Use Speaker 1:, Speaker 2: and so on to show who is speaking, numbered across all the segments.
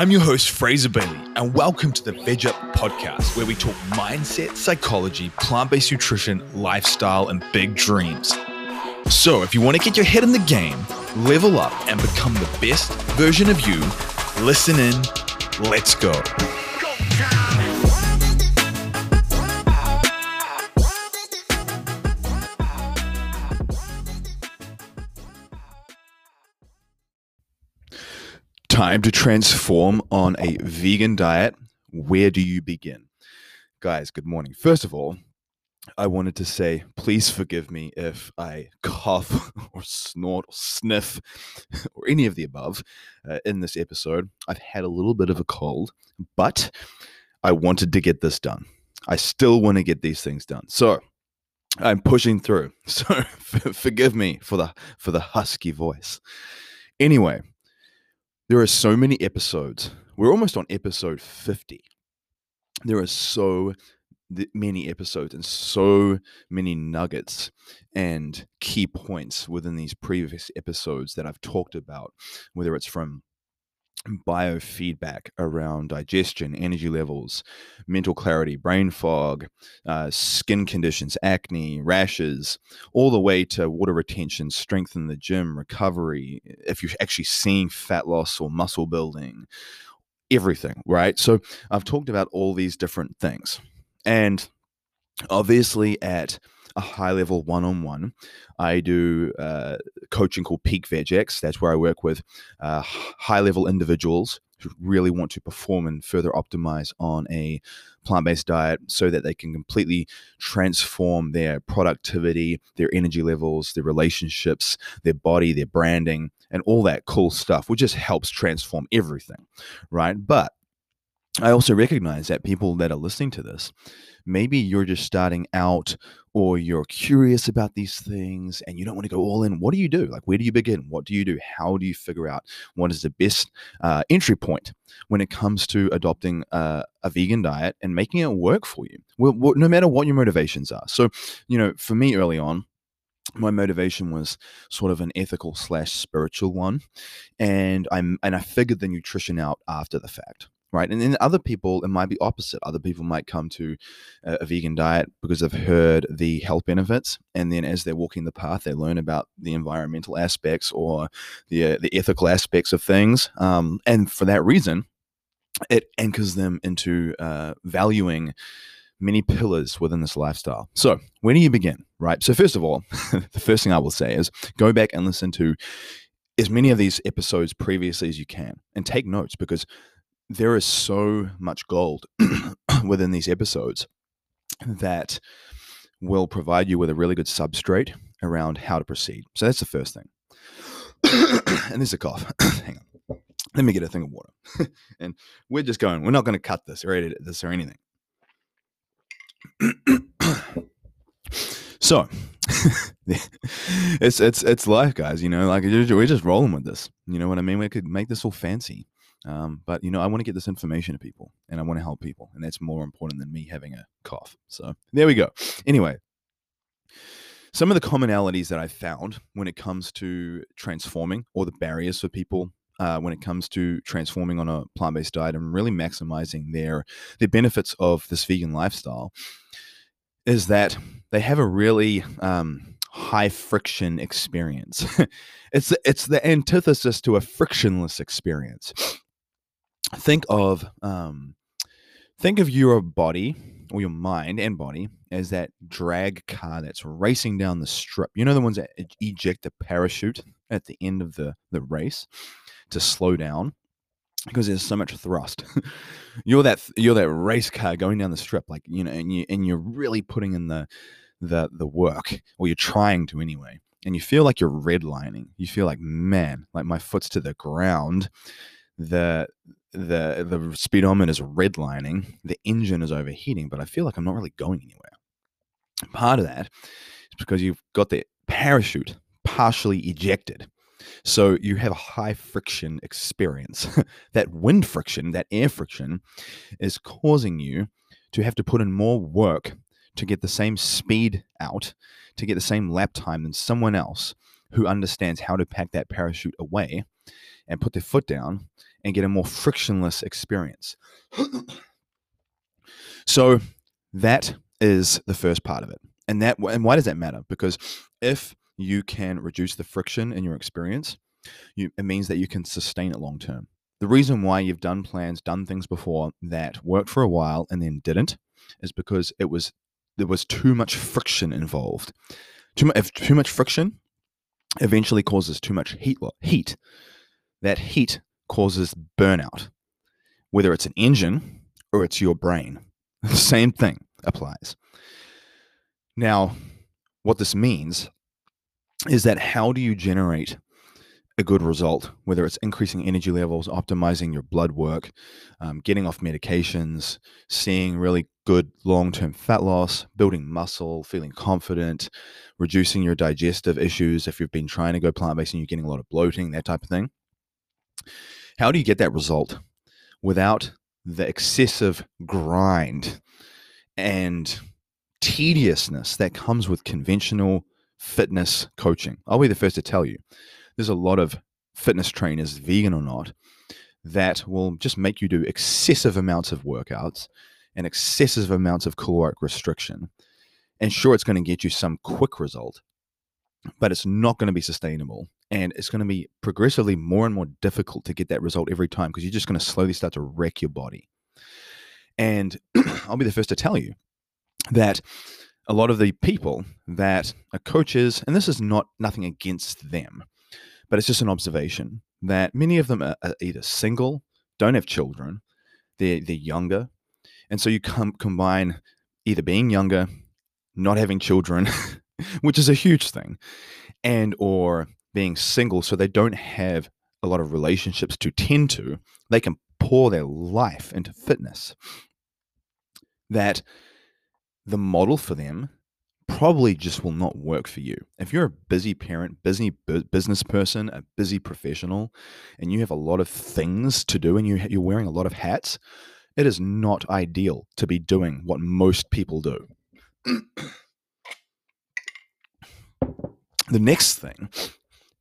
Speaker 1: I'm your host, Fraser Bailey, and welcome to the Veg Up podcast, where we talk mindset, psychology, plant based nutrition, lifestyle, and big dreams. So, if you want to get your head in the game, level up, and become the best version of you, listen in. Let's go. Time to transform on a vegan diet. Where do you begin? Guys, good morning. First of all, I wanted to say, please forgive me if I cough or snort or sniff or any of the above uh, in this episode. I've had a little bit of a cold, but I wanted to get this done. I still want to get these things done. So I'm pushing through. So forgive me for the for the husky voice. Anyway, there are so many episodes. We're almost on episode 50. There are so many episodes and so many nuggets and key points within these previous episodes that I've talked about, whether it's from biofeedback around digestion, energy levels, mental clarity, brain fog, uh, skin conditions, acne, rashes, all the way to water retention, strength in the gym, recovery, if you're actually seeing fat loss or muscle building, everything, right? So I've talked about all these different things. And obviously, at a high level one on one. I do uh, coaching called Peak VegX. That's where I work with uh, high level individuals who really want to perform and further optimize on a plant based diet so that they can completely transform their productivity, their energy levels, their relationships, their body, their branding, and all that cool stuff, which just helps transform everything, right? But I also recognize that people that are listening to this, maybe you're just starting out or you're curious about these things and you don't want to go all in. What do you do? Like, where do you begin? What do you do? How do you figure out what is the best uh, entry point when it comes to adopting uh, a vegan diet and making it work for you? Well, well, no matter what your motivations are. So, you know, for me early on, my motivation was sort of an ethical slash spiritual one and i'm and i figured the nutrition out after the fact right? And then other people, it might be opposite. Other people might come to a, vegan diet because they've heard the health benefits, and then as they're walking the path, they learn about the environmental aspects or the uh, the ethical aspects of things, um, and for that reason, it anchors them into uh, valuing many pillars within this lifestyle. So, where do you begin, right? So, first of all, the first thing I will say is go back and listen to as many of these episodes previously as you can and take notes because there is so much gold within these episodes that will provide you with a really good substrate around how to proceed. So that's the first thing. and there's a cough. Hang on. Let me get a thing of water. and we're just going, we're not going to cut this or edit this or anything. so it's it's it's life, guys. You know, like we're just rolling with this. You know what I mean? We could make this all fancy. Um, but you know, I want to get this information to people, and I want to help people, and that's more important than me having a cough. So there we go. Anyway, some of the commonalities that I've found when it comes to transforming, or the barriers for people uh, when it comes to transforming on a plant-based diet and really maximizing their their benefits of this vegan lifestyle, is that they have a really um, high friction experience. it's it's the antithesis to a frictionless experience think of um, think of your body or your mind and body as that drag car that's racing down the strip. You know the ones that eject a parachute at the end of the the race to slow down because there's so much thrust. you're that you're that race car going down the strip, like you know, and you and you're really putting in the the the work, or you're trying to anyway. And you feel like you're redlining. You feel like, man, like my foot's to the ground. The the the speedometer is redlining, the engine is overheating, but I feel like I'm not really going anywhere. Part of that is because you've got the parachute partially ejected. So you have a high friction experience. that wind friction, that air friction, is causing you to have to put in more work to get the same speed out, to get the same lap time than someone else who understands how to pack that parachute away and put their foot down and get a more frictionless experience. so that is the first part of it. And that and why does that matter? Because if you can reduce the friction in your experience, you, it means that you can sustain it long term. The reason why you've done plans, done things before that worked for a while and then didn't is because it was there was too much friction involved. Too much, too much friction eventually causes too much heat. Heat. That heat causes burnout. Whether it's an engine or it's your brain, the same thing applies. Now, what this means is that how do you generate a good result, whether it's increasing energy levels, optimizing your blood work, um, getting off medications, seeing really good long term fat loss, building muscle, feeling confident, reducing your digestive issues if you've been trying to go plant based and you're getting a lot of bloating, that type of thing. How do you get that result without the excessive grind and tediousness that comes with conventional fitness coaching? I'll be the first to tell you there's a lot of fitness trainers, vegan or not, that will just make you do excessive amounts of workouts and excessive amounts of caloric restriction. And sure, it's going to get you some quick result, but it's not going to be sustainable. And it's going to be progressively more and more difficult to get that result every time because you're just going to slowly start to wreck your body. And I'll be the first to tell you that a lot of the people that are coaches, and this is not nothing against them, but it's just an observation that many of them are, either single, don't have children, they're, they're younger. And so you com- combine either being younger, not having children, which is a huge thing, and or being single so they don't have a lot of relationships to tend to, they can pour their life into fitness. That the model for them probably just will not work for you. If you're a busy parent, busy business person, a busy professional, and you have a lot of things to do and you, you're wearing a lot of hats, it is not ideal to be doing what most people do. the next thing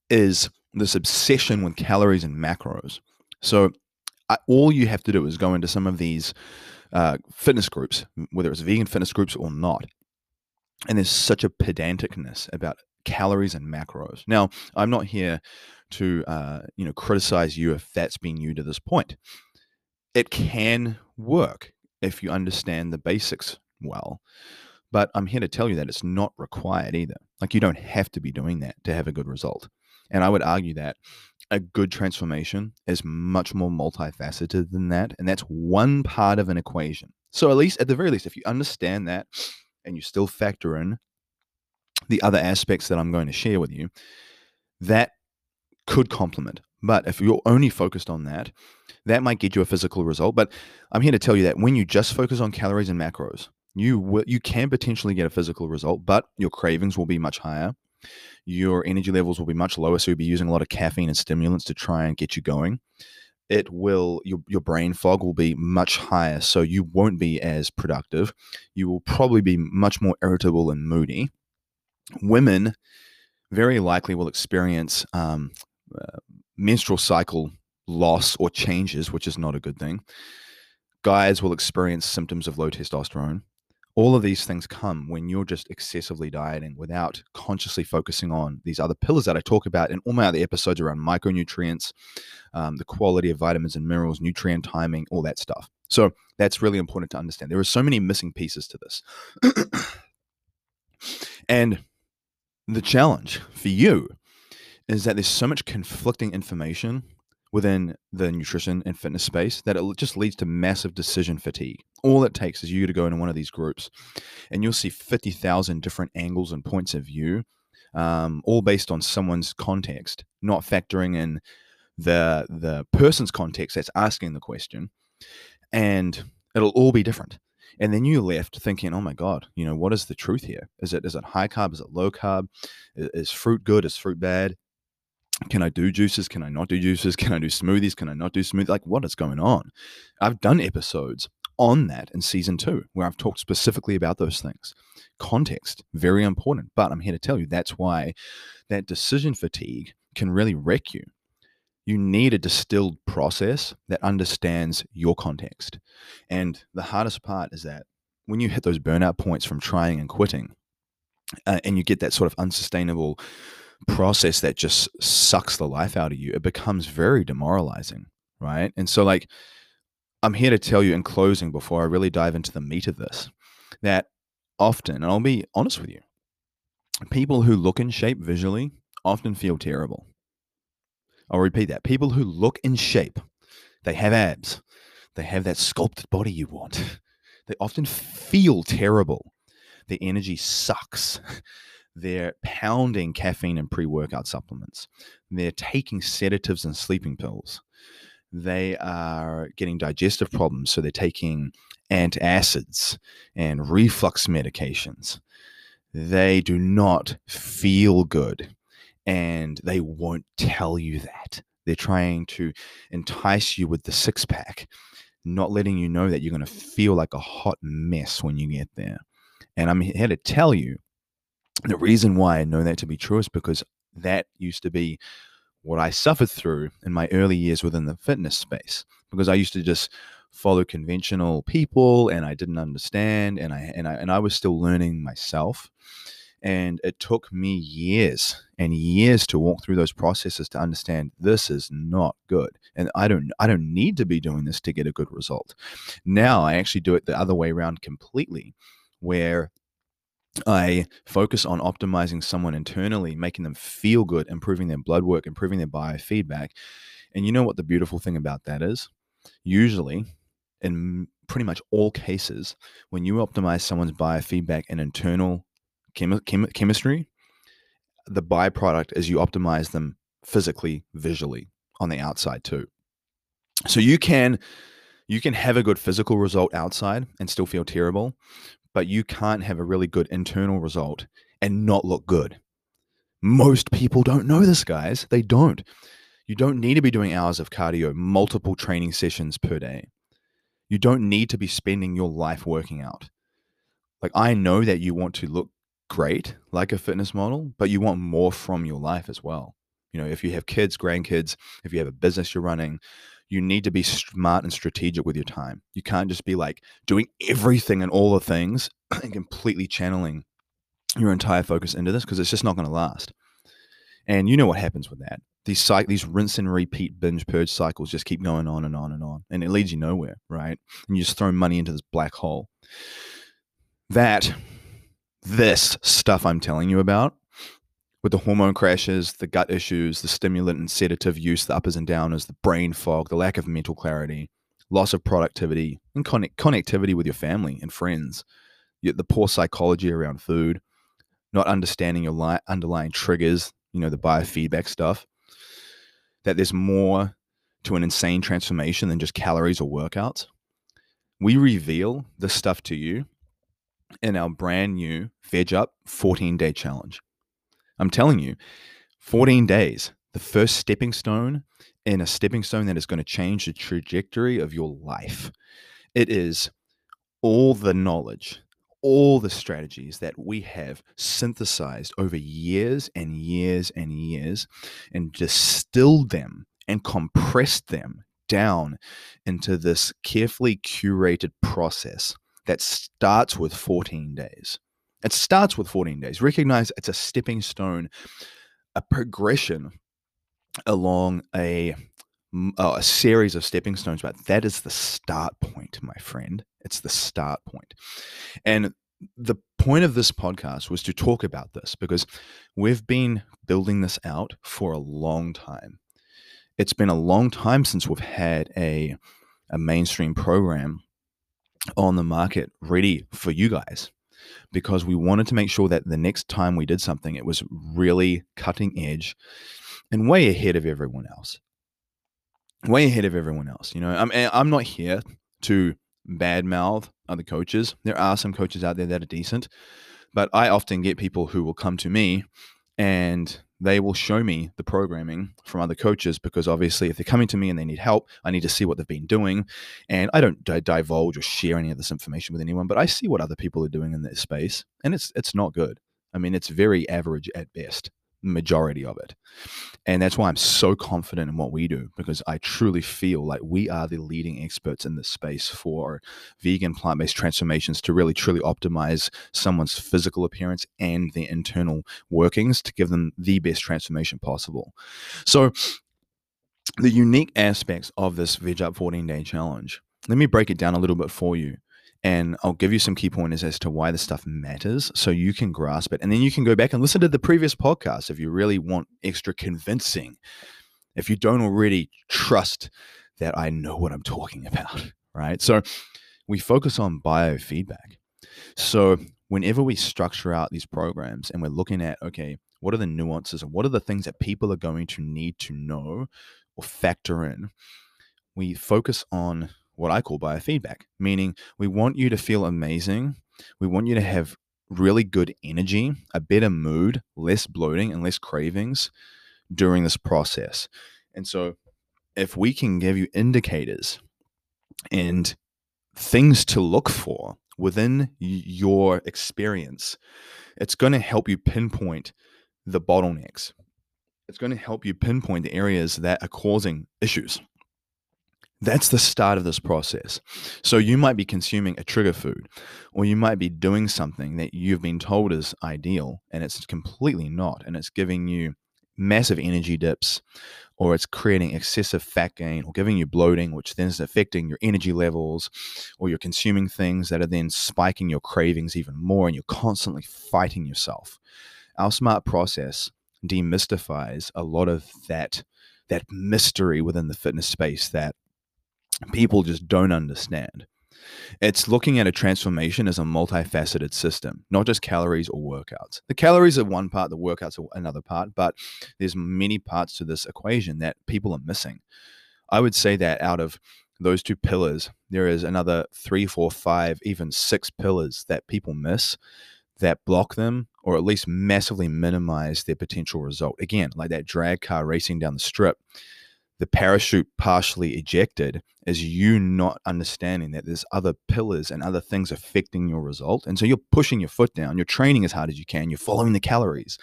Speaker 1: is this obsession with calories and macros. So, I, all you have to do is go into some of these uh, fitness groups, whether it's vegan fitness groups or not, and there's such a pedanticness about calories and macros. Now, I'm not here to uh, you know criticize you if that's been you to this point. It can work if you understand the basics well, but I'm here to tell you that it's not required either. Like you don't have to be doing that to have a good result. And I would argue that a good transformation is much more multifaceted than that, and that's one part of an equation. So at least, at the very least, if you understand that and you still factor in the other aspects that I'm going to share with you, that could complement. But if you're only focused on that, that might get you a physical result. But I'm here to tell you that when you just focus on calories and macros, you you can potentially get a physical result, but your cravings will be much higher. Your energy levels will be much lower, so you'll be using a lot of caffeine and stimulants to try and get you going. It will your, your brain fog will be much higher so you won't be as productive. You will probably be much more irritable and moody. Women very likely will experience um, uh, menstrual cycle loss or changes which is not a good thing. Guys will experience symptoms of low testosterone all of these things come when you're just excessively dieting without consciously focusing on these other pillars that I talk about in all my other episodes around micronutrients, um, the quality of vitamins and minerals, nutrient timing, all that stuff. So that's really important to understand. There are so many missing pieces to this. and the challenge for you is that there's so much conflicting information within the nutrition and fitness space that it just leads to massive decision fatigue. All it takes is you to go into one of these groups and you'll see 50,000 different angles and points of view, um, all based on someone's context, not factoring in the, the person's context that's asking the question. And it'll all be different. And then you left thinking, oh my God, you know, what is the truth here? Is it is it high carb? Is it low carb? Is, is fruit good? Is fruit bad? Can I do juices? Can I not do juices? Can I do smoothies? Can I not do smoothies? Like, what is going on? I've done episodes on that in season two where I've talked specifically about those things. Context, very important. But I'm here to tell you that's why that decision fatigue can really wreck you. you need a distilled process that understands your context. And the hardest part is that when you hit those burnout points from trying and quitting, uh, and you get that sort of unsustainable process that just sucks the life out of you, it becomes very demoralizing, right? And so, like, I'm here to tell you in closing before I really dive into the meat of this that often, and I'll be honest with you, people who look in shape visually often feel terrible. I'll repeat that. People who look in shape, they have abs, they have that sculpted body you want, they often feel terrible. Their energy sucks. They're pounding caffeine and pre workout supplements. They're taking sedatives and sleeping pills. They are getting digestive problems, so they're taking antacids and reflux medications. They do not feel good and they won't tell you that. They're trying to entice you with the six pack, not letting you know that you're going to feel like a hot mess when you get there. And I'm here to tell you the reason why I know that to be true is because that used to be what I suffered through in my early years within the fitness space because I used to just follow conventional people and I didn't understand and I and I and I was still learning myself and it took me years and years to walk through those processes to understand this is not good. And I don't I don't need to be doing this to get a good result. Now I actually do it the other way around completely, where I focus on optimizing someone internally, making them feel good, improving their blood work, improving their biofeedback. And you know what the beautiful thing about that is? Usually, in pretty much all cases, when you optimize someone's biofeedback and internal chem- chem- chemistry, the byproduct is you optimize them physically, visually on the outside too. So you can you can have a good physical result outside and still feel terrible, but you can't have a really good internal result and not look good. Most people don't know this, guys. They don't. You don't need to be doing hours of cardio, multiple training sessions per day. You don't need to be spending your life working out. Like, I know that you want to look great like a fitness model, but you want more from your life as well. You know, if you have kids, grandkids, if you have a business you're running, you need to be smart and strategic with your time. You can't just be like doing everything and all the things and completely channeling your entire focus into this because it's just not going to last. And you know what happens with that. These cycle, these rinse and repeat binge purge cycles just keep going on and on and on, and it leads you nowhere, right? And you just throw money into this black hole. That this stuff I'm telling you about with the hormone crashes, the gut issues, the stimulant and sedative use, the uppers and downers, the brain fog, the lack of mental clarity, loss of productivity, and connect- connectivity with your family and friends, the poor psychology around food, not understanding your li- underlying triggers, you know, the biofeedback stuff, that there's more to an insane transformation than just calories or workouts. We reveal this stuff to you in our brand new Veg Up 14 day challenge. I'm telling you, 14 days, the first stepping stone in a stepping stone that is going to change the trajectory of your life. It is all the knowledge, all the strategies that we have synthesized over years and years and years and distilled them and compressed them down into this carefully curated process that starts with 14 days. It starts with 14 days. Recognize it's a stepping stone, a progression along a uh, a series of stepping stones, but that is the start point, my friend. It's the start point. And the point of this podcast was to talk about this because we've been building this out for a long time. It's been a long time since we've had a, a mainstream program on the market ready for you guys because we wanted to make sure that the next time we did something, it was really cutting edge and way ahead of everyone else. Way ahead of everyone else. You know, I'm, eh, I'm not here to badmouth other coaches. There are some coaches out there that are decent, but I often get people who will come to me and they will show me the programming from other coaches because obviously if they're coming to me and they need help i need to see what they've been doing. And i don't divulge or share any of this information with anyone but i see what other people are doing in this space and it's it's not good. I mean it's very average at best majority of it. And that's why I'm so confident in what we do because I truly feel like we are the leading experts in this space for vegan plant based transformations to really truly optimize someone's physical appearance and their internal workings to give them the best transformation possible. So, the unique aspects of this Veg Up 14 day challenge, let me break it down a little bit for you and I'll give you some key pointers as to why this stuff matters so you can grasp it. And then you can go back and listen to the previous podcast if you really want extra convincing. If you don't already trust that I know what I'm talking about, right? So we focus on biofeedback. So whenever we structure out these programs and we're looking at, okay, what are the nuances and what are the things that people are going to need to know or factor in, we focus on what I call biofeedback, meaning we want you to feel amazing. We want you to have really good energy, a better mood, less bloating, and less cravings during this process. And so, if we can give you indicators and things to look for within your experience, it's going to help you pinpoint the bottlenecks. It's going to help you pinpoint the areas that are causing issues. That's the start of this process. So you might be consuming a trigger food, or you might be doing something that you've been told is ideal, and it's completely not. And it's giving you massive energy dips, or it's creating excessive fat gain, or giving you bloating, which then is affecting your energy levels, or you're consuming things that are then spiking your cravings even more, and you're constantly fighting yourself. Our smart process demystifies a lot of that that mystery within the fitness space that people just don't understand. It's looking at a transformation as a multifaceted system, not just calories or workouts. The calories are one part, the workouts are another part, but there's many parts to this equation that people are missing. I would say that out of those two pillars, there is another three, four, five, even six pillars that people miss that block them or at least massively minimize their potential result. Again, like that drag car racing down the strip the parachute partially ejected is you not understanding that there's other pillars and other things affecting your result. And so you're pushing your foot down, you're training as hard as you can, you're following the calories,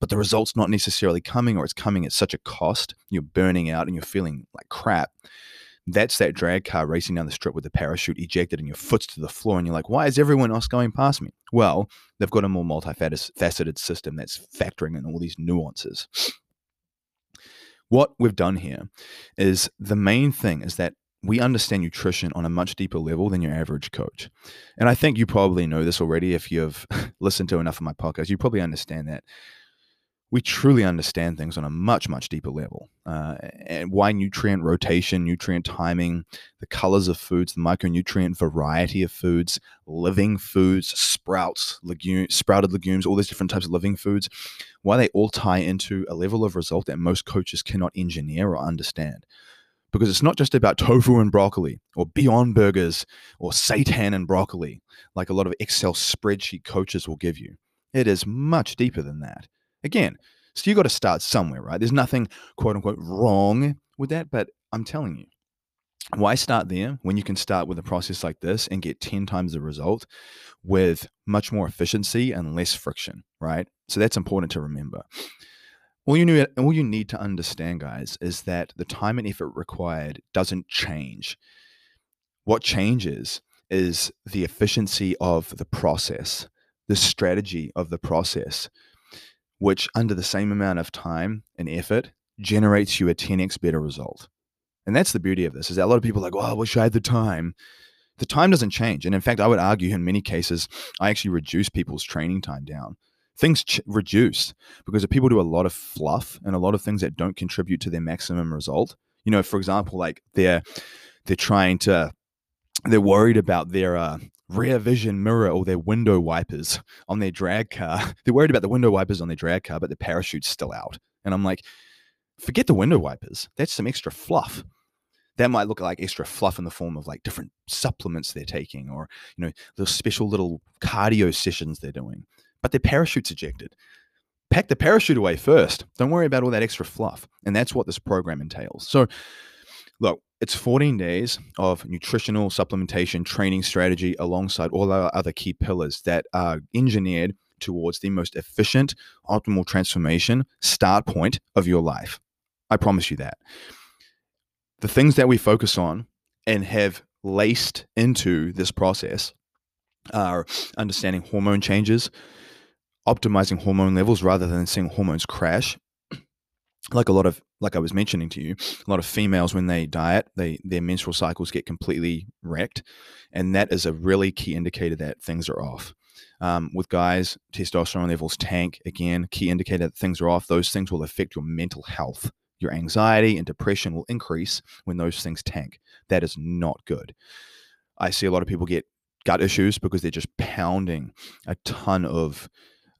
Speaker 1: but the result's not necessarily coming or it's coming at such a cost. You're burning out and you're feeling like crap. That's that drag car racing down the strip with the parachute ejected and your foot's to the floor. And you're like, why is everyone else going past me? Well, they've got a more multifaceted system that's factoring in all these nuances what we've done here is the main thing is that we understand nutrition on a much deeper level than your average coach. And I think you probably know this already if you've listened to enough of my podcast. You probably understand that we truly understand things on a much, much deeper level. Uh, and why nutrient rotation, nutrient timing, the colors of foods, the micronutrient variety of foods, living foods, sprouts, legumes, sprouted legumes, all these different types of living foods, why they all tie into a level of result that most coaches cannot engineer or understand. Because it's not just about tofu and broccoli or beyond burgers or seitan and broccoli, like a lot of Excel spreadsheet coaches will give you. It is much deeper than that. Again, so you got to start somewhere, right? There's nothing quote unquote wrong with that, but I'm telling you, why start there when you can start with a process like this and get 10 times the result with much more efficiency and less friction, right? So that's important to remember. All you need, all you need to understand, guys, is that the time and effort required doesn't change. What changes is the efficiency of the process, the strategy of the process which under the same amount of time and effort generates you a 10x better result. And that's the beauty of this is that a lot of people are like, well, I wish I had the time. The time doesn't change. And in fact, I would argue in many cases, I actually reduce people's training time down. Things ch- reduce because if people do a lot of fluff and a lot of things that don't contribute to their maximum result, you know, for example, like they're they're trying to they're worried about their uh, rear vision mirror or their window wipers on their drag car. They're worried about the window wipers on their drag car, but the parachute's still out. And I'm like, forget the window wipers. That's some extra fluff. That might look like extra fluff in the form of like different supplements they're taking or, you know, those special little cardio sessions they're doing. But their parachute's ejected. Pack the parachute away first. Don't worry about all that extra fluff. And that's what this program entails. So, look, it's 14 days of nutritional supplementation training strategy alongside all our other key pillars that are engineered towards the most efficient, optimal transformation start point of your life. I promise you that. The things that we focus on and have laced into this process are understanding hormone changes, optimizing hormone levels rather than seeing hormones crash. Like a lot of, like I was mentioning to you, a lot of females when they diet, they their menstrual cycles get completely wrecked, and that is a really key indicator that things are off. Um, with guys, testosterone levels tank again, key indicator that things are off. Those things will affect your mental health. Your anxiety and depression will increase when those things tank. That is not good. I see a lot of people get gut issues because they're just pounding a ton of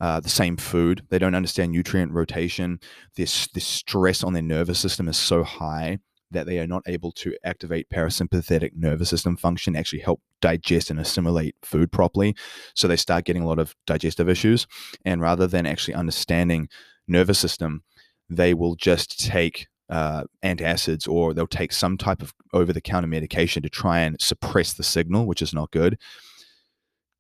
Speaker 1: uh, the same food. They don't understand nutrient rotation. This this stress on their nervous system is so high that they are not able to activate parasympathetic nervous system function, actually help digest and assimilate food properly. So they start getting a lot of digestive issues. And rather than actually understanding nervous system, they will just take uh, antacids or they'll take some type of over the counter medication to try and suppress the signal, which is not good.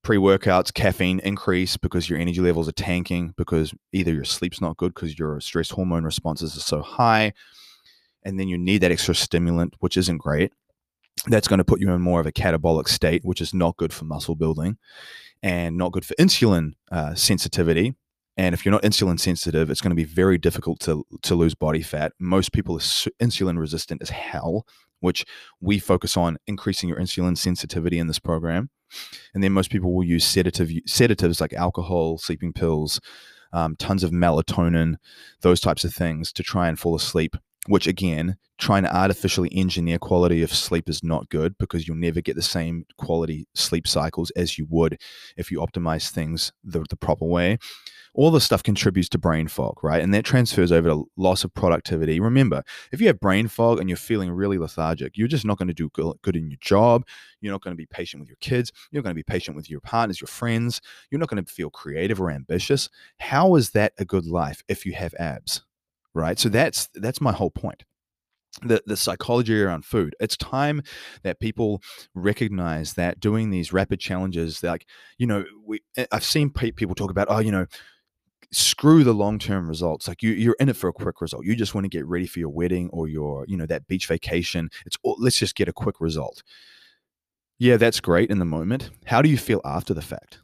Speaker 1: Pre workouts, caffeine increase because your energy levels are tanking because either your sleep's not good because your stress hormone responses are so high, and then you need that extra stimulant, which isn't great. That's going to put you in more of a catabolic state, which is not good for muscle building and not good for insulin uh, sensitivity, and if you're not insulin sensitive, it's going to be very difficult to, to lose body fat. Most people are insulin resistant as hell, which we focus on increasing your insulin sensitivity in this program. And then most people will use sedative, sedatives like alcohol, sleeping pills, um, tons of melatonin, those types of things to try and fall asleep. Which again, trying to artificially engineer quality of sleep is not good because you'll never get the same quality sleep cycles as you would if you optimize things the, the proper way all this stuff contributes to brain fog, right? And that transfers over to loss of productivity. Remember, if you have brain fog and you're feeling really lethargic, you're just not going to do good in your job. You're not going to be patient with your kids. You're going to be patient with your partners, your friends. You're not going to feel creative or ambitious. How is that a good life if you have abs, right? So that's that's my whole point. The, the psychology around food. It's time that people recognize that doing these rapid challenges, like, you know, we eh, I've seen people talk about, oh, you know, screw the long-term results like you you're in it for a quick result. You just want to get ready for your wedding or your you know that beach vacation. It's all, let's just get a quick result. Yeah that's great in the moment. How do you feel after the fact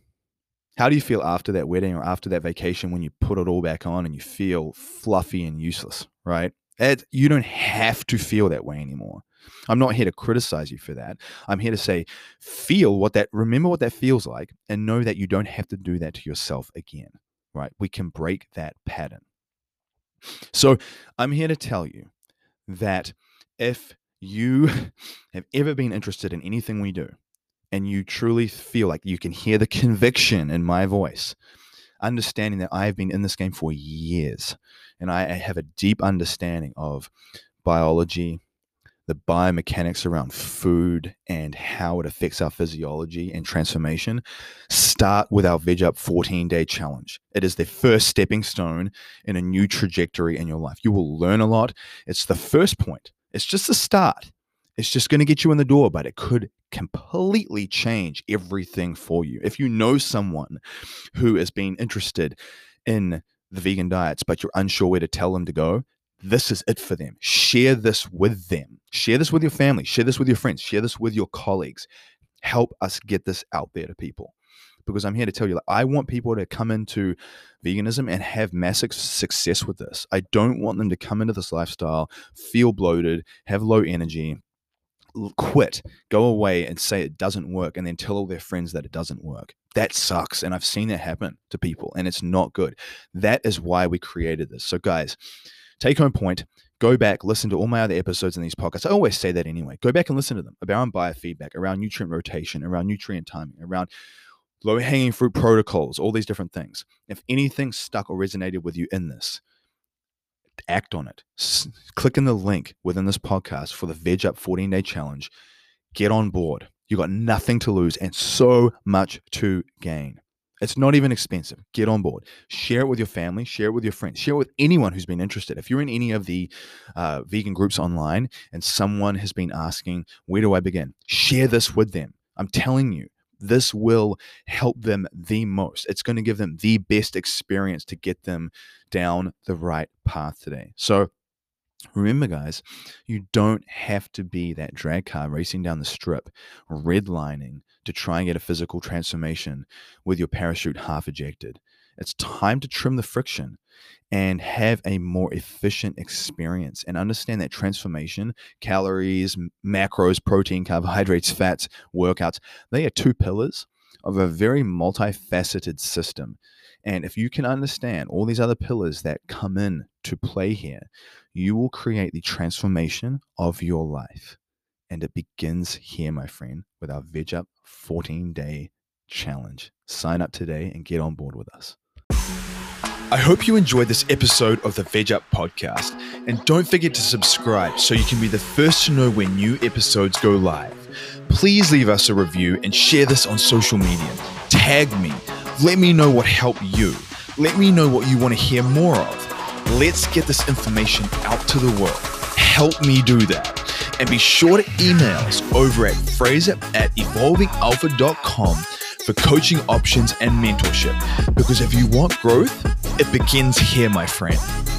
Speaker 1: how do you feel after that wedding or after that vacation when you put it all back on and you feel fluffy and useless right it, you don't have to feel that way anymore I'm not here to criticize you for that. I'm here to say, feel what that, remember what that feels like, and know that you don't have to do that to yourself again right? We can break that pattern. So I'm here to tell you that if you have ever been interested in anything we do, and you truly feel like you can hear the conviction in my voice, understanding that I have been in this game for years and I have a deep understanding of biology, the biomechanics around food and how it affects our physiology and transformation, start with our Veg Up 14 day challenge. It is the first stepping stone in a new trajectory in your life. You will learn a lot. It's the first point, it's just the start. It's just going to get you in the door, but it could completely change everything for you. If you know someone who has been interested in the vegan diets, but you're unsure where to tell them to go, this is it for them. Share this with them. Share this with your family. Share this with your friends. Share this with your colleagues. Help us get this out there to people. Because I'm here to tell you, like, I want people to come into veganism and have massive success with this. I don't want them to come into this lifestyle, feel bloated, have low energy, quit, go away and say it doesn't work, and then tell all their friends that it doesn't work. That sucks. And I've seen that happen to people, and it's not good. That is why we created this. So, guys, Take home point go back, listen to all my other episodes in these podcasts. I always say that anyway. Go back and listen to them around biofeedback, around nutrient rotation, around nutrient timing, around low hanging fruit protocols, all these different things. If anything stuck or resonated with you in this, act on it. S- click in the link within this podcast for the Veg Up 14 day challenge. Get on board. You've got nothing to lose and so much to gain. It's not even expensive. Get on board. Share it with your family. Share it with your friends. Share it with anyone who's been interested. If you're in any of the uh, vegan groups online and someone has been asking, where do I begin? Share this with them. I'm telling you, this will help them the most. It's going to give them the best experience to get them down the right path today. So, Remember, guys, you don't have to be that drag car racing down the strip, redlining to try and get a physical transformation with your parachute half ejected. It's time to trim the friction and have a more efficient experience and understand that transformation, calories, macros, protein, carbohydrates, fats, workouts, they are two pillars of a very multifaceted system. And if you can understand all these other pillars that come in to play here, you will create the transformation of your life. And it begins here, my friend, with our Veg Up 14 day challenge. Sign up today and get on board with us. I hope you enjoyed this episode of the Veg Up podcast. And don't forget to subscribe so you can be the first to know when new episodes go live. Please leave us a review and share this on social media. Tag me. Let me know what helped you. Let me know what you want to hear more of. Let's get this information out to the world. Help me do that. And be sure to email us over at fraser at evolvingalpha.com for coaching options and mentorship. Because if you want growth, it begins here, my friend.